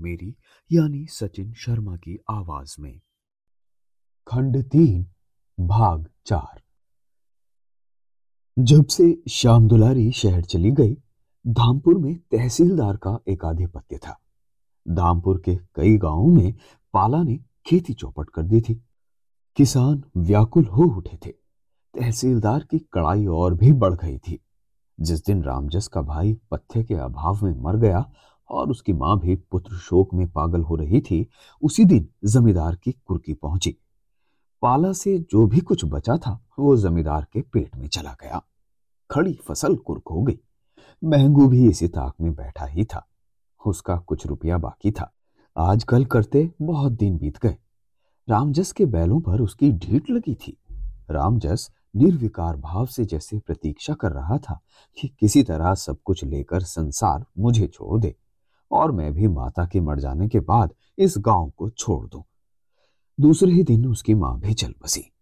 मेरी, यानी सचिन शर्मा की आवाज़ में। खंड तीन, भाग चार। जब से श्याम दुलारी शहर चली गई, धामपुर में तहसीलदार का एक आधिपत्य था। धामपुर के कई गाँवों में पाला ने खेती चौपट कर दी थी। किसान व्याकुल हो उठे थे। तहसीलदार की कड़ाई और भी बढ़ गई थी। जिस दिन रामजस का भाई पथ्य के अभाव में मर गया और उसकी माँ भी पुत्र शोक में पागल हो रही थी, उसी दिन जमींदार की कुर्की पहुँची। पाला से जो भी कुछ बचा था, वो जमींदार के पेट में चला गया। खड़ी फ़सल कुर्क हो गई। महंगू भी इसी ताक में बैठा ही था। उसका कुछ रुपया बाकी था। आजकल करते बहुत दिन बीत गए। रामजस के बैलों पर उसकी ढीठ लगी थी। रामजस निर्विकार भाव से जैसे प्रतीक्षा कर रहा था कि किसी तरह सब कुछ लेकर संसार मुझे छोड़ दे। और मैं भी माता के मर जाने के बाद इस गाँव को छोड़ दूँ। दूसरे ही दिन उसकी माँ भी चल बसी।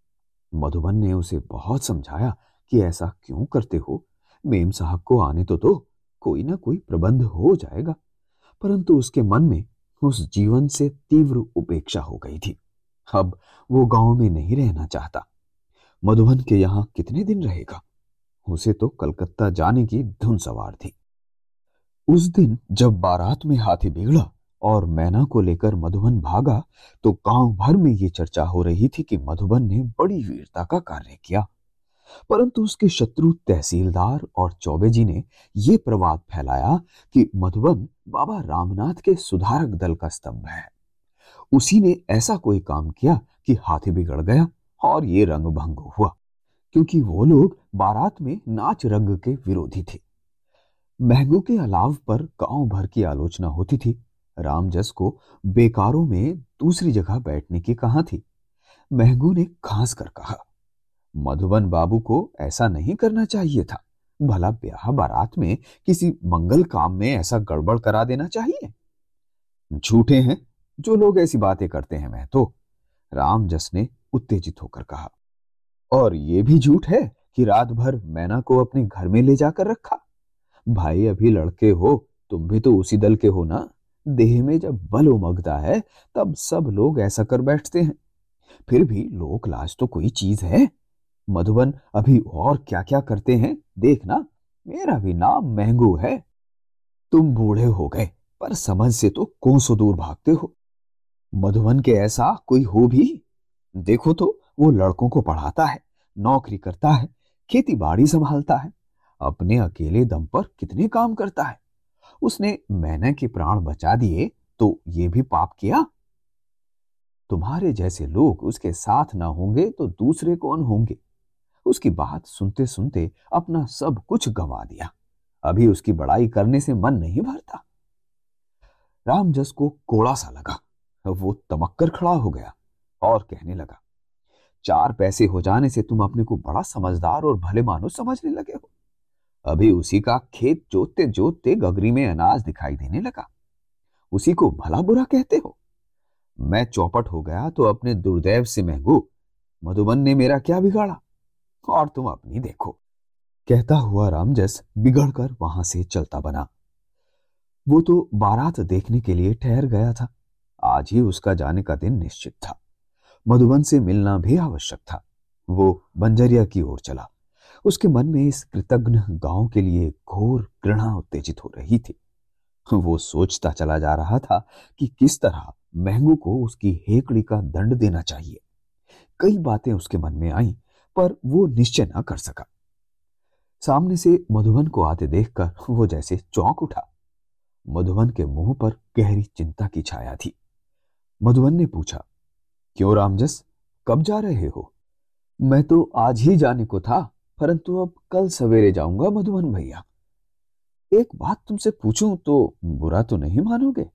मधुबन ने उसे बहुत समझाया कि ऐसा क्यों करते हो? मेम साहब को आने तो दो, कोई ना कोई प्रबंध हो जाएगा। परंतु उसके मन में उस जीवन से तीव्र उपेक्षा हो गई थी। अब वो गाँव में नहीं रहना चाहता। मधुबन के यहाँ कितने दिन रहेगा? उसे तो कलकत्ता जाने की धुन सवार थी। उस दिन जब बारात में हाथी बिगड़ा और मैना को लेकर मधुबन भागा तो गाँव भर में ये चर्चा हो रही थी कि मधुबन ने बड़ी वीरता का कार्य किया। परंतु उसके शत्रु तहसीलदार और चौबे जी ने यह प्रवाद फैलाया कि मधुबन बाबा रामनाथ के सुधारक दल का स्तंभ है। उसी ने ऐसा कोई काम किया कि हाथी बिगड़ गया और ये रंग भंग हुआ, क्योंकि वो लोग बारात में नाच रंग के विरोधी थे। महंगू के अलाव पर गाँव भर की आलोचना होती थी। रामजस को बेकारों में दूसरी जगह बैठने की कहा थी? महंगू ने खास कर कहा, मधुबन बाबू को ऐसा नहीं करना चाहिए था। भला ब्याह बारात में किसी मंगल काम में ऐसा गड़बड़ करा देना चाहिए? झूठे हैं, जो लोग ऐसी बातें करते हैं मैं तो रामजस ने उत्तेजित होकर कहा। और यह भी झूठ है कि रात भर मैना को अपने घर में ले जाकर रखा? भाई अभी लड़के हो, तुम भी तो उसी दल के हो ना? देह में जब बल उमगता है, तब सब लोग ऐसा कर बैठते हैं। फिर भी लोक लाज तो कोई चीज़ है? मधुबन, अभी और क्या क्या करते हैं? देखना, मेरा भी नाम महंगू है। तुम बूढ़े हो गए, पर समझ से तो कौन सो दूर भागते हो? मधुबन के ऐसा कोई हो भी? देखो तो वो लड़कों को पढ़ाता है, नौकरी करता है, खेती बाड़ी संभालता है। अपने अकेले दम पर कितने काम करता है। उसने मैंने के प्राण बचा दिए तो ये भी पाप किया। तुम्हारे जैसे लोग उसके साथ ना होंगे तो दूसरे कौन होंगे? उसकी बात सुनते सुनते अपना सब कुछ गंवा दिया। अभी उसकी बड़ाई करने से मन नहीं भरता। रामजस को कोड़ा सा लगा। वो तमक्कर खड़ा हो गया और कहने लगा, चार पैसे हो जाने से तुम अपने को बड़ा समझदार और भले मानो समझने लगे हो। अभी उसी का खेत जोतते जोतते गगरी में अनाज दिखाई देने लगा। उसी को भला बुरा कहते हो? मैं चौपट हो गया तो अपने दुर्दैव से महंगू, मधुबन ने मेरा क्या बिगाड़ा? और तुम अपनी देखो। कहता हुआ रामजस बिगड़कर वहाँ से चलता बना। वो तो बारात देखने के लिए ठहर गया था। आज ही उसका जाने का दिन निश्चित था। मधुबन से मिलना भी आवश्यक था। वो बंजरिया की ओर चला। उसके मन में इस कृतघ्न गाँव के लिए घोर घृणा उत्तेजित हो रही थी। वो सोचता चला जा रहा था कि किस तरह महंगू को उसकी हेकड़ी का दंड देना चाहिए। कई बातें उसके मन में आई, पर वो निश्चय न कर सका। सामने से मधुबन को आते देखकर वो जैसे चौंक उठा। मधुबन के मुँह पर गहरी चिंता की छाया थी। मधुबन ने पूछा, क्यों रामजस, कब जा रहे हो? मैं तो आज ही जाने को था। परंतु अब कल सवेरे जाऊँगा मधुबन भैया। एक बात तुमसे पूछूँ तो बुरा तो नहीं मानोगे?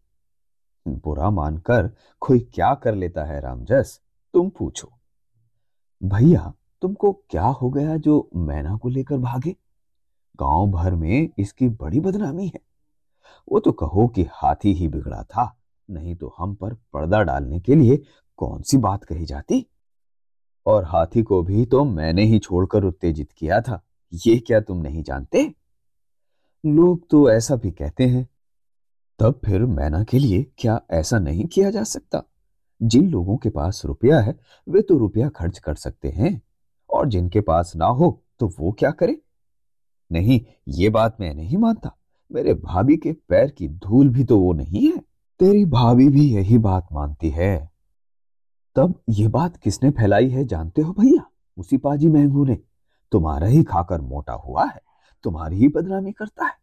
बुरा मानकर कोई क्या कर लेता है रामजस तुम पूछो। भैया, तुमको क्या हो गया जो मैना को लेकर भागे? गाँव भर में इसकी बड़ी बदनामी है। वो तो कहो कि हाथी ही बिगड़ा था, नहीं तो हम पर पर्दा डालने के लिए कौन सी बात कही जाती? और हाथी को भी तो मैंने ही छोड़कर उत्तेजित किया था। ये क्या तुम नहीं जानते? लोग तो ऐसा भी कहते हैं। तब फिर मैना के लिए क्या ऐसा नहीं किया जा सकता? जिन लोगों के पास रुपया है, वे तो रुपया खर्च कर सकते हैं। और जिनके पास ना हो तो वो क्या करे? नहीं, ये बात मैं नहीं मानता। मेरे भाभी के पैर की धूल भी तो वो नहीं है। तेरी भाभी भी यही बात मानती है। तब ये बात किसने फैलाई है जानते हो भैया? उसी पाजी महंगू ने। तुम्हारा ही खाकर मोटा हुआ है, तुम्हारी ही बदनामी करता है।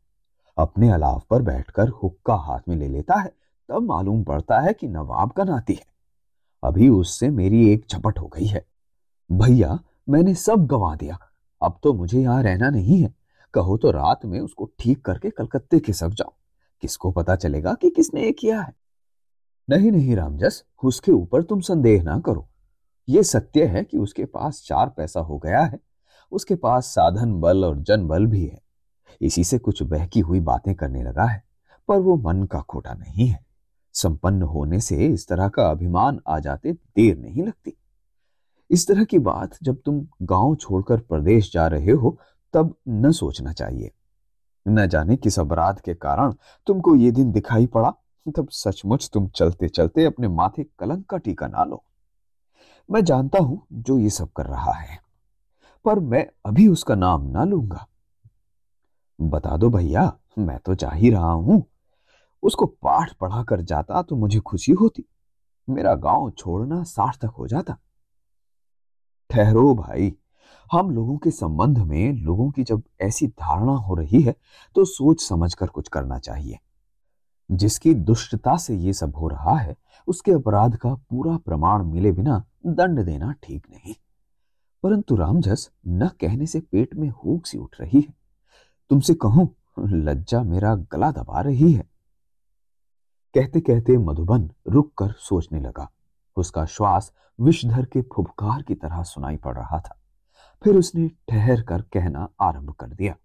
अपने अलाव पर बैठकर हुक्का हाथ में ले लेता है, तब मालूम पड़ता है कि नवाब का नाती है। अभी उससे मेरी एक झपट हो गई है। भैया, मैंने सब गवा दिया। अब तो मुझे यहाँ रहना नहीं है। कहो तो रात में उसको ठीक करके कलकत्ते खिसक जाओ किसको पता चलेगा कि किसने ये किया है? नहीं नहीं, रामजस, उसके ऊपर तुम संदेह ना करो। ये सत्य है कि उसके पास चार पैसा हो गया है। उसके पास साधन, बल और जन बल भी है। इसी से कुछ बहकी हुई बातें करने लगा है, पर वो मन का खोटा नहीं है। संपन्न होने से इस तरह का अभिमान आ जाते देर नहीं लगती। इस तरह की बात जब तुम गाँव छोड़कर प्रदेश जा रहे हो, तब न सोचना चाहिए। न जाने किस अपराध के कारण तुमको ये दिन दिखाई पड़ा। तब सचमुच तुम चलते चलते अपने माथे कलंक का टीका ना लो। मैं जानता हूँ जो ये सब कर रहा है, पर मैं अभी उसका नाम ना लूँगा। बता दो भैया, मैं तो चाह ही रहा हूँ। उसको पाठ पढ़ाकर जाता तो मुझे खुशी होती, मेरा गाँव छोड़ना सार्थक हो जाता। ठहरो भाई, हम लोगों के संबंध में लोगों की जब ऐसी धारणा हो रही है तो सोच समझकर कुछ करना चाहिए। जिसकी दुष्टता से ये सब हो रहा है, उसके अपराध का पूरा प्रमाण मिले बिना दंड देना ठीक नहीं। परंतु रामजस न कहने से पेट में हूक सी उठ रही है। तुमसे कहूँ, लज्जा मेरा गला दबा रही है। कहते कहते मधुबन रुक कर सोचने लगा। उसका श्वास विषधर के फुबकार की तरह सुनाई पड़ रहा था। फिर उसने ठहर कर कहना आरंभ कर दिया।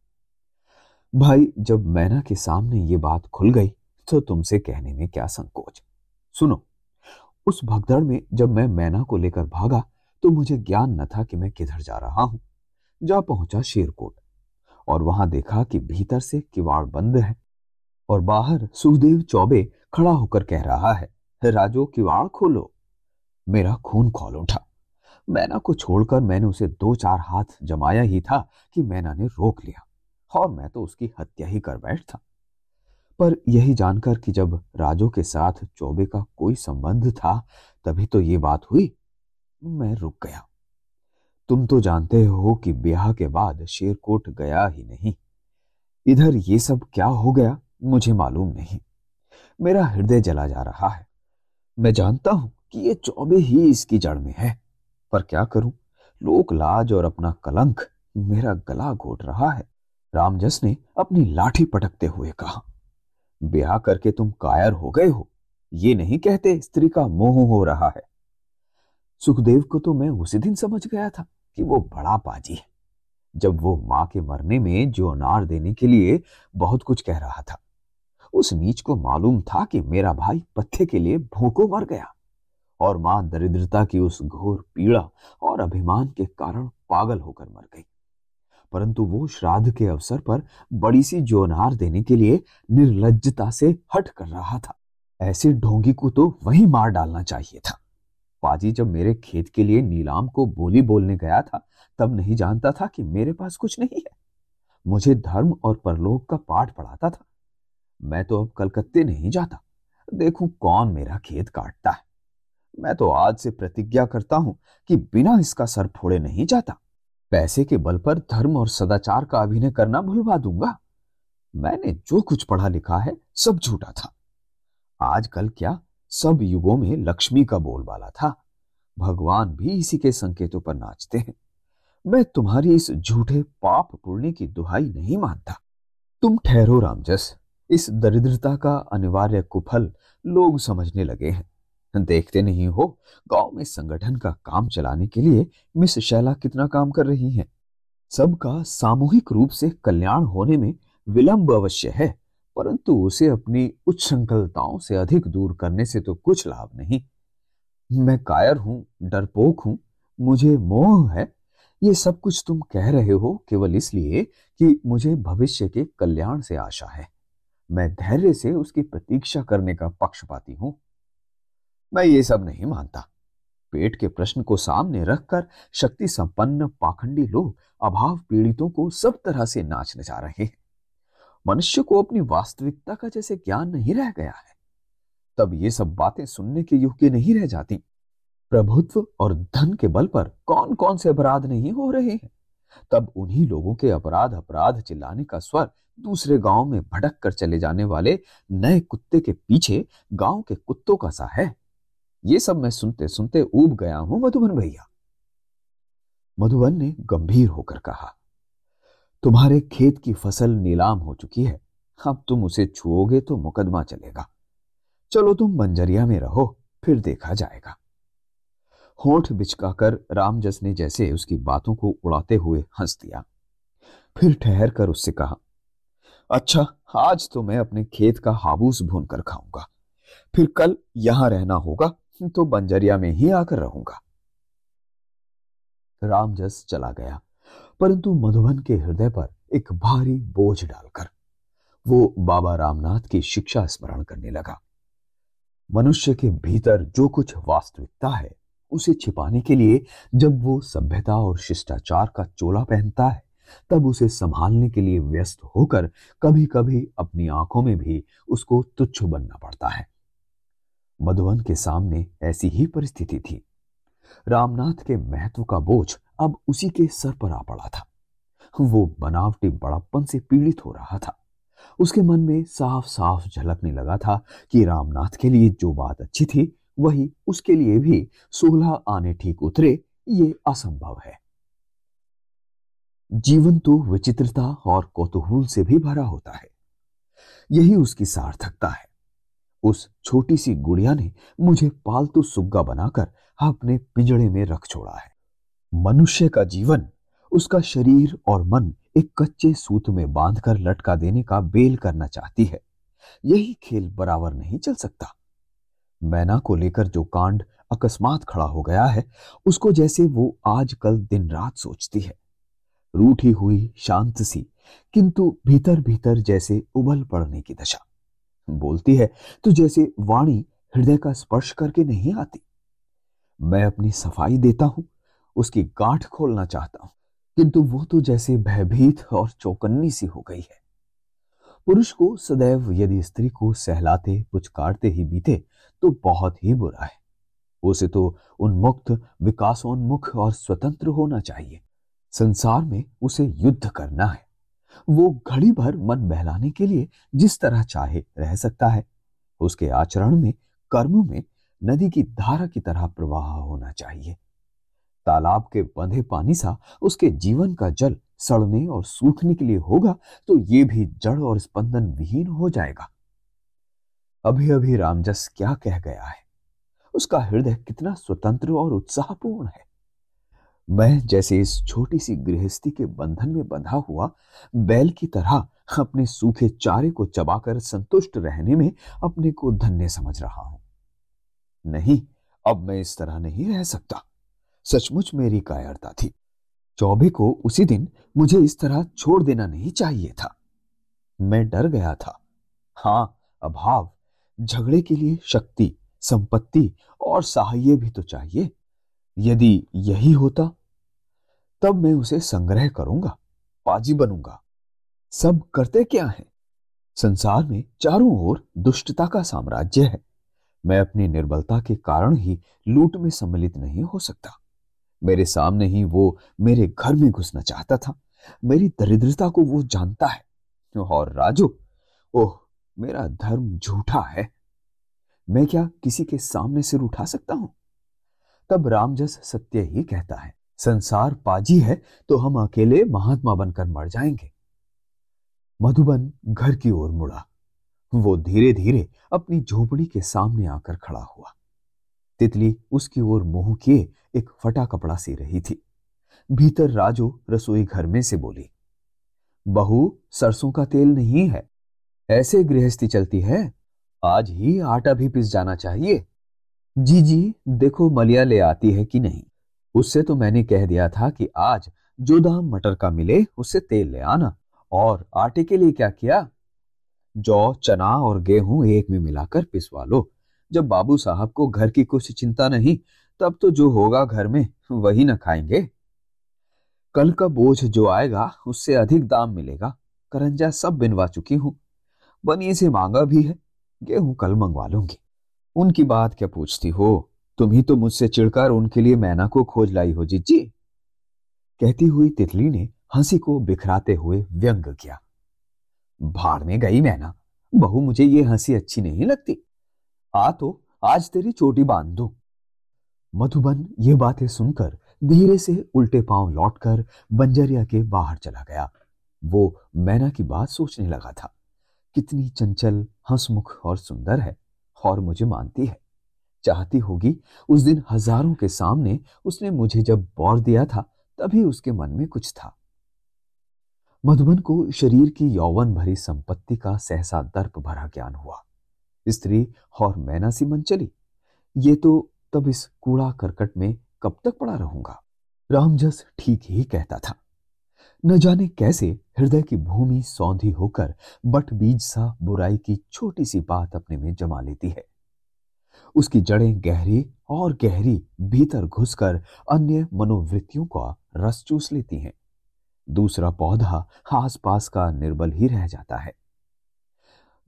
भाई, जब मैना के सामने ये बात खुल गई तो तुमसे कहने में क्या संकोच? सुनो, उस भगदड़ में जब मैं मैना को लेकर भागा तो मुझे ज्ञान न था कि मैं किधर जा रहा हूँ। जा पहुँचा शेरकोट और वहाँ देखा कि भीतर से किवाड़ बंद है और बाहर सुखदेव चौबे खड़ा होकर कह रहा है, राजो, किवाड़ खोलो। मेरा खून खोल उठा। मैना को छोड़कर मैंने उसे दो चार हाथ जमाया ही था कि मैना ने रोक लिया और मैं तो उसकी हत्या ही कर बैठता पर यही जानकर कि जब राजो के साथ चौबे का कोई संबंध था, तभी तो ये बात हुई। मैं रुक गया। तुम तो जानते हो कि ब्याह के बाद शेरकोट गया ही नहीं। इधर ये सब क्या हो गया, मुझे मालूम नहीं। मेरा हृदय जला जा रहा है। मैं जानता हूँ कि ये चौबे ही इसकी जड़ में है। पर क्या करूँ? लोक लाज और अपना कलंक मेरा गला घोट रहा है। रामजस ने अपनी लाठी पटकते हुए कहा ब्याह करके तुम कायर हो गए हो। ये नहीं कहते स्त्री का मोह हो रहा है। सुखदेव को तो मैं उसी दिन समझ गया था कि वो बड़ा पाजी है। जब वो माँ के मरने में जो अनार देने के लिए बहुत कुछ कह रहा था, उस नीच को मालूम था कि मेरा भाई पत्थे के लिए भूखों मर गया और माँ दरिद्रता की उस घोर पीड़ा और अभिमान के कारण पागल होकर मर गई। परंतु वो श्राद्ध के अवसर पर बड़ी सी जोनार देने के लिए निर्लजता से हट कर रहा था। ऐसे ढोंगी को तो वही मार डालना चाहिए था। पाजी जब मेरे खेत के लिए नीलाम को बोली बोलने गया था, तब नहीं जानता था कि मेरे पास कुछ नहीं है। मुझे धर्म और परलोक का पाठ पढ़ाता था। मैं तो अब कलकत्ते नहीं जाता। देखूँ कौन मेरा खेत काटता है। मैं तो आज से प्रतिज्ञा करता हूँ कि बिना इसका सर फोड़े नहीं जाता। पैसे के बल पर धर्म और सदाचार का अभिनय करना भुलवा दूँगा। मैंने जो कुछ पढ़ा लिखा है, सब झूठा था। आजकल क्या सब युगों में लक्ष्मी का बोलबाला था। भगवान भी इसी के संकेतों पर नाचते हैं। मैं तुम्हारी इस झूठे पाप पुण्य की दुहाई नहीं मानता। तुम ठहरो रामजस। इस दरिद्रता का अनिवार्य कुफल लोग समझने लगे हैं। देखते नहीं हो, गाँव में संगठन का काम चलाने के लिए मिस शैला कितना काम कर रही हैं। सबका सामूहिक रूप से कल्याण होने में विलंब अवश्य है, परंतु उसे अपनी उच्च से अधिक दूर करने से तो कुछ लाभ नहीं। मैं कायर हूँ, डरपोक हूँ, मुझे मोह है। ये सब कुछ तुम कह रहे हो केवल इसलिए कि मुझे भविष्य के कल्याण से आशा है। मैं धैर्य से उसकी प्रतीक्षा करने का पक्षपाती हूँ। मैं ये सब नहीं मानता। पेट के प्रश्न को सामने रखकर शक्ति संपन्न पाखंडी लोग अभाव पीड़ितों को सब तरह से नाच नचा रहे हैं। मनुष्य को अपनी वास्तविकता का जैसे ज्ञान नहीं रह गया है। तब ये सब बातें सुनने के योग्य नहीं रह जाती। प्रभुत्व और धन के बल पर कौन कौन से अपराध नहीं हो रहे हैं? तब उन्हीं लोगों के अपराध अपराध चिल्लाने का स्वर दूसरे गाँव में भटक कर चले जाने वाले नए कुत्ते के पीछे गाँव के कुत्तों का सा है। ये सब मैं सुनते सुनते ऊब गया हूँ मधुबन भैया। मधुबन ने गंभीर होकर कहा, तुम्हारे खेत की फ़सल नीलाम हो चुकी है। अब तुम उसे छुओगे तो मुकदमा चलेगा। चलो तुम बंजरिया में रहो, फिर देखा जाएगा। होठ बिचकाकर रामजस ने जैसे उसकी बातों को उड़ाते हुए हंस दिया। फिर ठहर कर उससे कहा अच्छा आज तो मैं अपने खेत का हाबूस भून कर खाऊँगा। फिर कल यहाँ रहना होगा तो बंजरिया में ही आकर रहूँगा। रामजस चला गया, परंतु मधुबन के हृदय पर एक भारी बोझ डालकर वो बाबा रामनाथ की शिक्षा स्मरण करने लगा। मनुष्य के भीतर जो कुछ वास्तविकता है, उसे छिपाने के लिए जब वो सभ्यता और शिष्टाचार का चोला पहनता है, तब उसे संभालने के लिए व्यस्त होकर कभी कभी अपनी आँखों में भी उसको तुच्छ बनना पड़ता है। मधुबन के सामने ऐसी ही परिस्थिति थी। रामनाथ के महत्व का बोझ अब उसी के सर पर आ पड़ा था। वो बनावटी बड़प्पन से पीड़ित हो रहा था। उसके मन में साफ़ साफ़ झलकने लगा था कि रामनाथ के लिए जो बात अच्छी थी, वही उसके लिए भी सोलह आने ठीक उतरे, ये असंभव है। जीवन तो विचित्रता और कौतूहल से भी भरा होता है। यही उसकी सार्थकता है। उस छोटी सी गुड़िया ने मुझे पालतू सुग्गा बनाकर अपने पिंजड़े में रख छोड़ा है। मनुष्य का जीवन, उसका शरीर और मन एक कच्चे सूत में बांधकर लटका देने का बेल करना चाहती है। यही खेल बराबर नहीं चल सकता। मैना को लेकर जो कांड अकस्मात खड़ा हो गया है, उसको जैसे वो आजकल दिन रात सोचती है। रूठी हुई शांत सी, किंतु भीतर भीतर जैसे उबल पड़ने की दशा। बोलती है तो जैसे वाणी हृदय का स्पर्श करके नहीं आती। मैं अपनी सफ़ाई देता हूँ, उसकी गांठ खोलना चाहता हूँ, किंतु वो तो जैसे भयभीत और चौकन्नी सी हो गई है। पुरुष को सदैव यदि स्त्री को सहलाते, पुचकारते ही बीते तो बहुत ही बुरा है। उसे तो उन्मुक्त, विकासोन्मुख और स्वतंत्र होना चाहिए। संसार में उसे युद्ध करना है। वो घड़ी भर मन बहलाने के लिए जिस तरह चाहे रह सकता है। उसके आचरण में, कर्म में नदी की धारा की तरह प्रवाह होना चाहिए। तालाब के बंधे पानी सा उसके जीवन का जल सड़ने और सूखने के लिए होगा तो ये भी जड़ और स्पंदन विहीन हो जाएगा। अभी अभी रामजस क्या कह गया है? उसका हृदय कितना स्वतंत्र और उत्साहपूर्ण है। मैं जैसे इस छोटी सी गृहस्थी के बंधन में बंधा हुआ, बैल की तरह अपने सूखे चारे को चबाकर संतुष्ट रहने में अपने को धन्य समझ रहा हूँ। नहीं, अब मैं इस तरह नहीं रह सकता। सचमुच मेरी कायरता थी। चौबे को उसी दिन मुझे इस तरह छोड़ देना नहीं चाहिए था। मैं डर गया था। हाँ, अभाव, झगड़े के लिए शक्ति, संपत्ति और सहाय भी तो चाहिए। यदि यही होता तब मैं उसे संग्रह करूँगा, पाजी बनूँगा। सब करते क्या है? संसार में चारों ओर दुष्टता का साम्राज्य है। मैं अपनी निर्बलता के कारण ही लूट में सम्मिलित नहीं हो सकता। मेरे सामने ही वो मेरे घर में घुसना चाहता था। मेरी दरिद्रता को वो जानता है। और राजू, ओह, मेरा धर्म झूठा है। मैं क्या किसी के सामने सिर उठा सकता हूँ? तब रामजस सत्य ही कहता है संसार पाजी है तो हम अकेले महात्मा बनकर मर जाएँगे। मधुबन घर की ओर मुड़ा। वो धीरे धीरे अपनी झोपड़ी के सामने आकर खड़ा हुआ। तितली उसकी ओर मुँह किए एक फटा कपड़ा सी रही थी। भीतर राजू रसोई घर में से बोली, बहू, सरसों का तेल नहीं है। ऐसे गृहस्थी चलती है। आज ही आटा भी पिस जाना चाहिए। जी जी, देखो मलिया ले आती है कि नहीं। उससे तो मैंने कह दिया था कि आज जो दाम मटर का मिले, उससे तेल ले आना। और आटे के लिए क्या किया? जौ, चना और गेहूँ एक में मिलाकर पिसवा लो। जब बाबू साहब को घर की कुछ चिंता नहीं, तब तो जो होगा घर में, वही न खाएँगे। कल का बोझ जो आएगा, उससे अधिक दाम मिलेगा। करंजा सब बिनवा चुकी हूँ। बनिए से मांगा भी है, गेहूँ कल मंगवा लूँगी। उनकी बात क्या पूछती हो? तुम ही तो मुझसे चिड़कर उनके लिए मैना को खोज लाई हो, जीजी। कहती हुई तितली ने हँसी को बिखराते हुए व्यंग किया। भाड़ में गई मैना। बहू, मुझे ये हँसी अच्छी नहीं लगती। आ तो आज तेरी चोटी बाँध। दू मधुबन ये बातें सुनकर धीरे से उल्टे पाँव लौटकर बंजरिया के बाहर चला गया। वो मैना की बात सोचने लगा था। कितनी चंचल, हंसमुख और सुंदर है, और मुझे मानती है। चाहती होगी, उस दिन हज़ारों के सामने उसने मुझे जब बौर दिया था, तभी उसके मन में कुछ था। मधुबन को शरीर की यौवन भरी संपत्ति का सहसा दर्प भरा ज्ञान हुआ। स्त्री और मैना सी मन चली। ये तो तब इस कूड़ा करकट में कब तक पड़ा रहूँगा? रामजस ठीक ही कहता था। न जाने कैसे हृदय की भूमि सौंधी होकर बट बीज सा बुराई की छोटी सी बात अपने में जमा लेती है। उसकी जड़ें गहरी और गहरी भीतर घुसकर अन्य मनोवृत्तियों का रस चूस लेती हैं। दूसरा पौधा आसपास का निर्बल ही रह जाता है।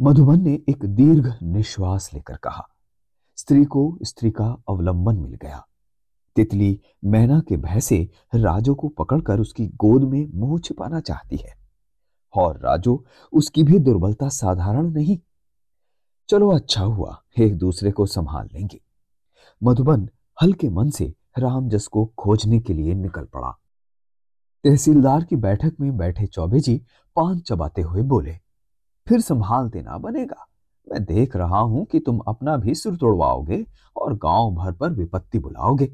मधुबन ने एक दीर्घ निश्वास लेकर कहा, स्त्री को स्त्री का अवलंबन मिल गया। तितली मैना के भय से राजो को पकड़कर उसकी गोद में मुँह छिपाना चाहती है। और राजो उसकी भी दुर्बलता साधारण नहीं। चलो अच्छा हुआ, एक दूसरे को संभाल लेंगे। मधुबन हल्के मन से रामजस को खोजने के लिए निकल पड़ा। तहसीलदार की बैठक में बैठे चौबे जी पान चबाते हुए बोले, फिर संभाल देना बनेगा। मैं देख रहा हूँ कि तुम अपना भी सिर तोड़वाओगे और गाँव भर पर विपत्ति बुलाओगे।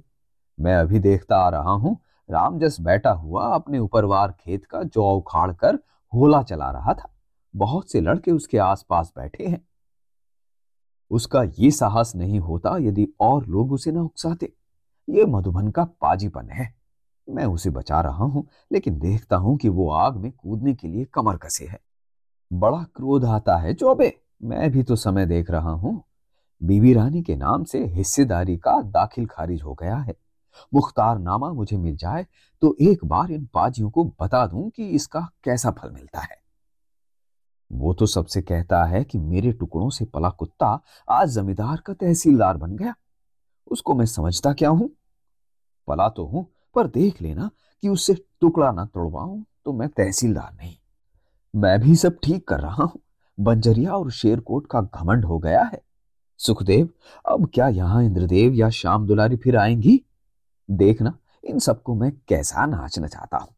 मैं अभी देखता आ रहा हूँ रामजस बैठा हुआ अपने ऊपरवार खेत का जौ उखाड़ कर होला चला रहा था। बहुत से लड़के उसके आसपास बैठे हैं। उसका ये साहस नहीं होता यदि और लोग उसे न उकसाते। ये मधुबन का पाजीपन है। मैं उसे बचा रहा हूँ, लेकिन देखता हूँ कि वो आग में कूदने के लिए कमर कसे है। बड़ा क्रोध आता है, चौबे। मैं भी तो समय देख रहा हूँ। बीबी रानी के नाम से हिस्सेदारी का दाखिल खारिज हो गया है। मुख्तार नामा मुझे मिल जाए तो एक बार इन पाजियों को बता दूँ कि इसका कैसा फल मिलता है। वो तो सबसे कहता है कि मेरे टुकड़ों से पला कुत्ता आज जमींदार का तहसीलदार बन गया। उसको मैं समझता क्या हूँ? पला तो हूँ, पर देख लेना कि उससे टुकड़ा ना तोड़वाऊं तो मैं तहसीलदार नहीं। मैं भी सब ठीक कर रहा हूँ। बंजरिया और शेरकोट का घमंड हो गया है। सुखदेव, अब क्या यहाँ इंद्रदेव या श्याम दुलारी फिर आएँगी? देखना, इन सबको मैं कैसा नाचना चाहता हूँ।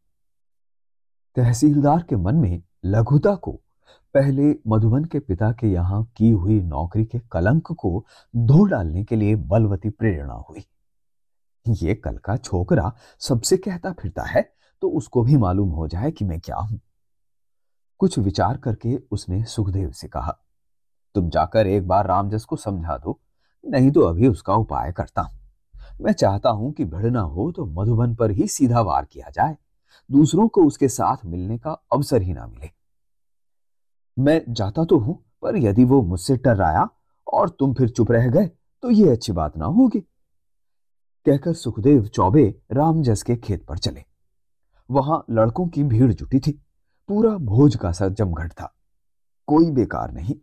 तहसीलदार के मन में लघुता को पहले मधुबन के पिता के यहाँ की हुई नौकरी के कलंक को धो डालने के लिए बलवती प्रेरणा हुई। ये कल का छोकरा सबसे कहता फिरता है तो उसको भी मालूम हो जाए कि मैं क्या हूँ। कुछ विचार करके उसने सुखदेव से कहा, तुम जाकर एक बार रामजस को समझा दो, नहीं तो अभी उसका उपाय करता हूँ। मैं चाहता हूँ कि भिड़ना हो तो मधुबन पर ही सीधा वार किया जाए, दूसरों को उसके साथ मिलने का अवसर ही ना मिले। मैं जाता तो हूँ, पर यदि वो मुझसे टर्राया और तुम फिर चुप रह गए तो ये अच्छी बात ना होगी। कहकर सुखदेव चौबे रामजस के खेत पर चले। वहाँ लड़कों की भीड़ जुटी थी। पूरा भोज का सा जमघट था। कोई बेकार नहीं,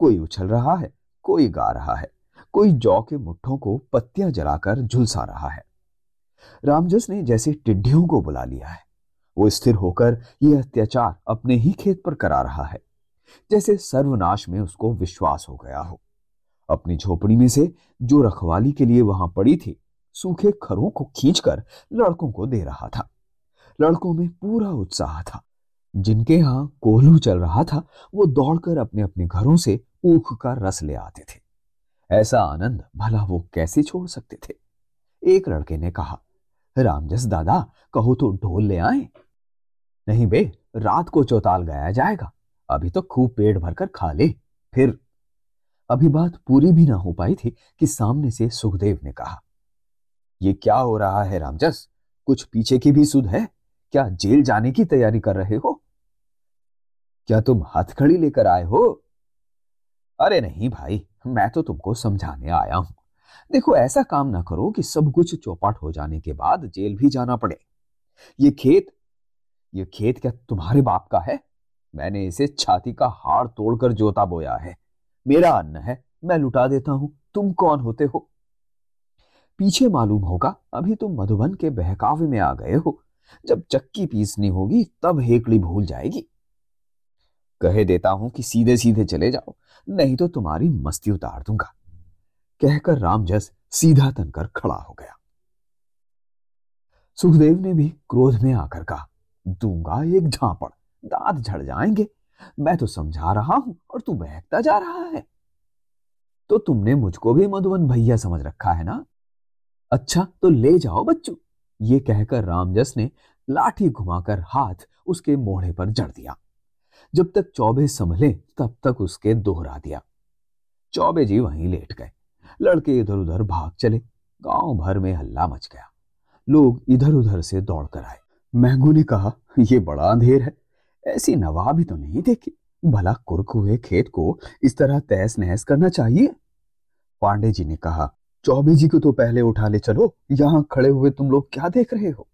कोई उछल रहा है, कोई गा रहा है, कोई जौ के मुट्ठों को पत्तियाँ जलाकर झुलसा रहा है। रामजस ने जैसे टिड्डियों को बुला लिया है। वो स्थिर होकर यह अत्याचार अपने ही खेत पर करा रहा है। जैसे सर्वनाश में उसको विश्वास हो गया हो। अपनी झोपड़ी में से जो रखवाली के लिए वहाँ पड़ी थी, सूखे खरों को खींचकर लड़कों को दे रहा था। लड़कों में पूरा उत्साह था। जिनके यहाँ कोल्हू चल रहा था, वो दौड़कर अपने अपने घरों से ऊख का रस ले आते थे। ऐसा आनंद भला वो कैसे छोड़ सकते थे? एक लड़के ने कहा, रामजस दादा, कहो तो ढोल ले आए? नहीं बे, रात को चौताल गाया जाएगा। अभी तो खूब पेट भरकर खा ले। फिर अभी बात पूरी भी ना हो पाई थी कि सामने से सुखदेव ने कहा, ये क्या हो रहा है रामजस? कुछ पीछे की भी सुध है? क्या जेल जाने की तैयारी कर रहे हो? क्या तुम हथखड़ी लेकर आए हो? अरे नहीं भाई, मैं तो तुमको समझाने आया हूँ। देखो, ऐसा काम ना करो कि सब कुछ चौपाट हो जाने के बाद जेल भी जाना पड़े। ये खेत ये खेत क्या तुम्हारे बाप का है? मैंने इसे छाती का हाड़ तोड़कर जोता बोया है। मेरा अन्न है, मैं लुटा देता हूँ। तुम कौन होते हो? पीछे मालूम होगा, अभी तुम मधुबन के बहकावे में आ गए हो। जब चक्की पीसनी होगी, तब हेकड़ी भूल जाएगी। कहे देता हूँ कि सीधे सीधे चले जाओ, नहीं तो तुम्हारी मस्ती उतार दूँगा। कहकर रामजस सीधा तनकर खड़ा हो गया। सुखदेव ने भी क्रोध में आकर कहा, दूँगा एक झापड़। दांत झड़ जाएँगे। मैं तो समझा रहा हूँ और तू बहकता जा रहा है। तो तुमने मुझको भी मधुबन भैया समझ रखा है ना? अच्छा तो ले जाओ बच्चू। ये कहकर रामजस ने लाठी घुमाकर हाथ उसके मोढ़े पर जड़ दिया। जब तक चौबे संभले, तब तक उसके दोहरा दिया। चौबे जी वहीं लेट गए। लड़के इधर उधर भाग चले। गाँव भर में हल्ला मच गया। लोग इधर उधर से दौड़ कर आए। महंगू ने कहा यह बड़ा अंधेर है। ऐसी नवा भी तो नहीं देखी। भला कुर्क हुए खेत को इस तरह तहस नहस करना चाहिए? पांडे जी ने कहा, चौबे जी को तो पहले उठा ले चलो, यहाँ खड़े हुए तुम लोग क्या देख रहे हो?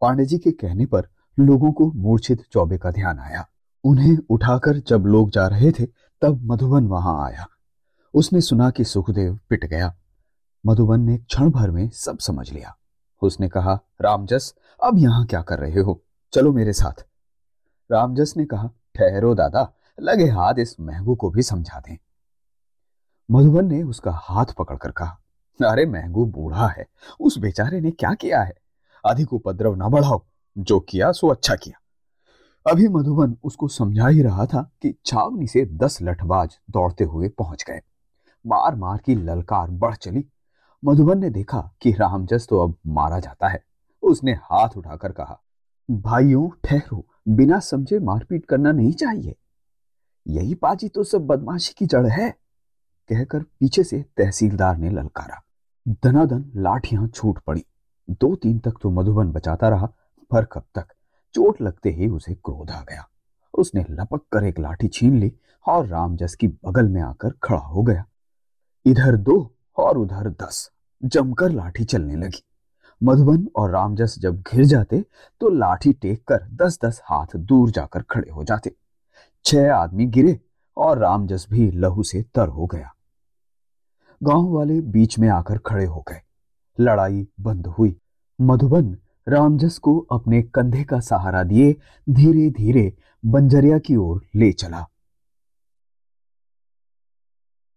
पांडे जी के कहने पर लोगों को मूर्छित चौबे का ध्यान आया। उन्हें उठाकर जब लोग जा रहे थे, तब मधुबन वहाँ आया। उसने सुना कि सुखदेव पिट गया। मधुबन ने क्षण भर में सब समझ लिया। उसने कहा, रामजस, अब यहाँ क्या कर रहे हो? चलो मेरे साथ। रामजस ने कहा, ठहरो दादा, लगे हाथ इस महंगू को भी समझा दें। मधुबन ने उसका हाथ पकड़कर कहा, अरे महंगू बूढ़ा है, उस बेचारे ने क्या किया है? अधिक उपद्रव न बढ़ाओ, जो किया सो अच्छा किया। अभी मधुबन उसको समझा ही रहा था कि छावनी से दस लठबाज दौड़ते हुए पहुँच गए। मार मार की ललकार बढ़ चली। मधुबन ने देखा कि रामजस तो अब मारा जाता है। उसने हाथ उठाकर कहा, भाइयों, ठहरो बिना समझे मारपीट करना नहीं चाहिए। यही पाजी तो सब बदमाशी की जड़ है, कहकर पीछे से तहसीलदार ने ललकारा। दनादन लाठियाँ छूट पड़ी। दो तीन तक तो मधुबन बचाता रहा, पर कब तक? चोट लगते ही उसे क्रोध आ गया। उसने लपक कर एक लाठी छीन ली और रामजस की बगल में आकर खड़ा हो गया। इधर दो और उधर दस, जमकर लाठी चलने लगी। मधुबन और रामजस जब घिर जाते तो लाठी टेक कर दस दस हाथ दूर जाकर खड़े हो जाते। छह आदमी गिरे और रामजस भी लहू से तर हो गया। गाँव वाले बीच में आकर खड़े हो गए। लड़ाई बंद हुई। मधुबन रामजस को अपने कंधे का सहारा दिए धीरे धीरे बंजरिया की ओर ले चला।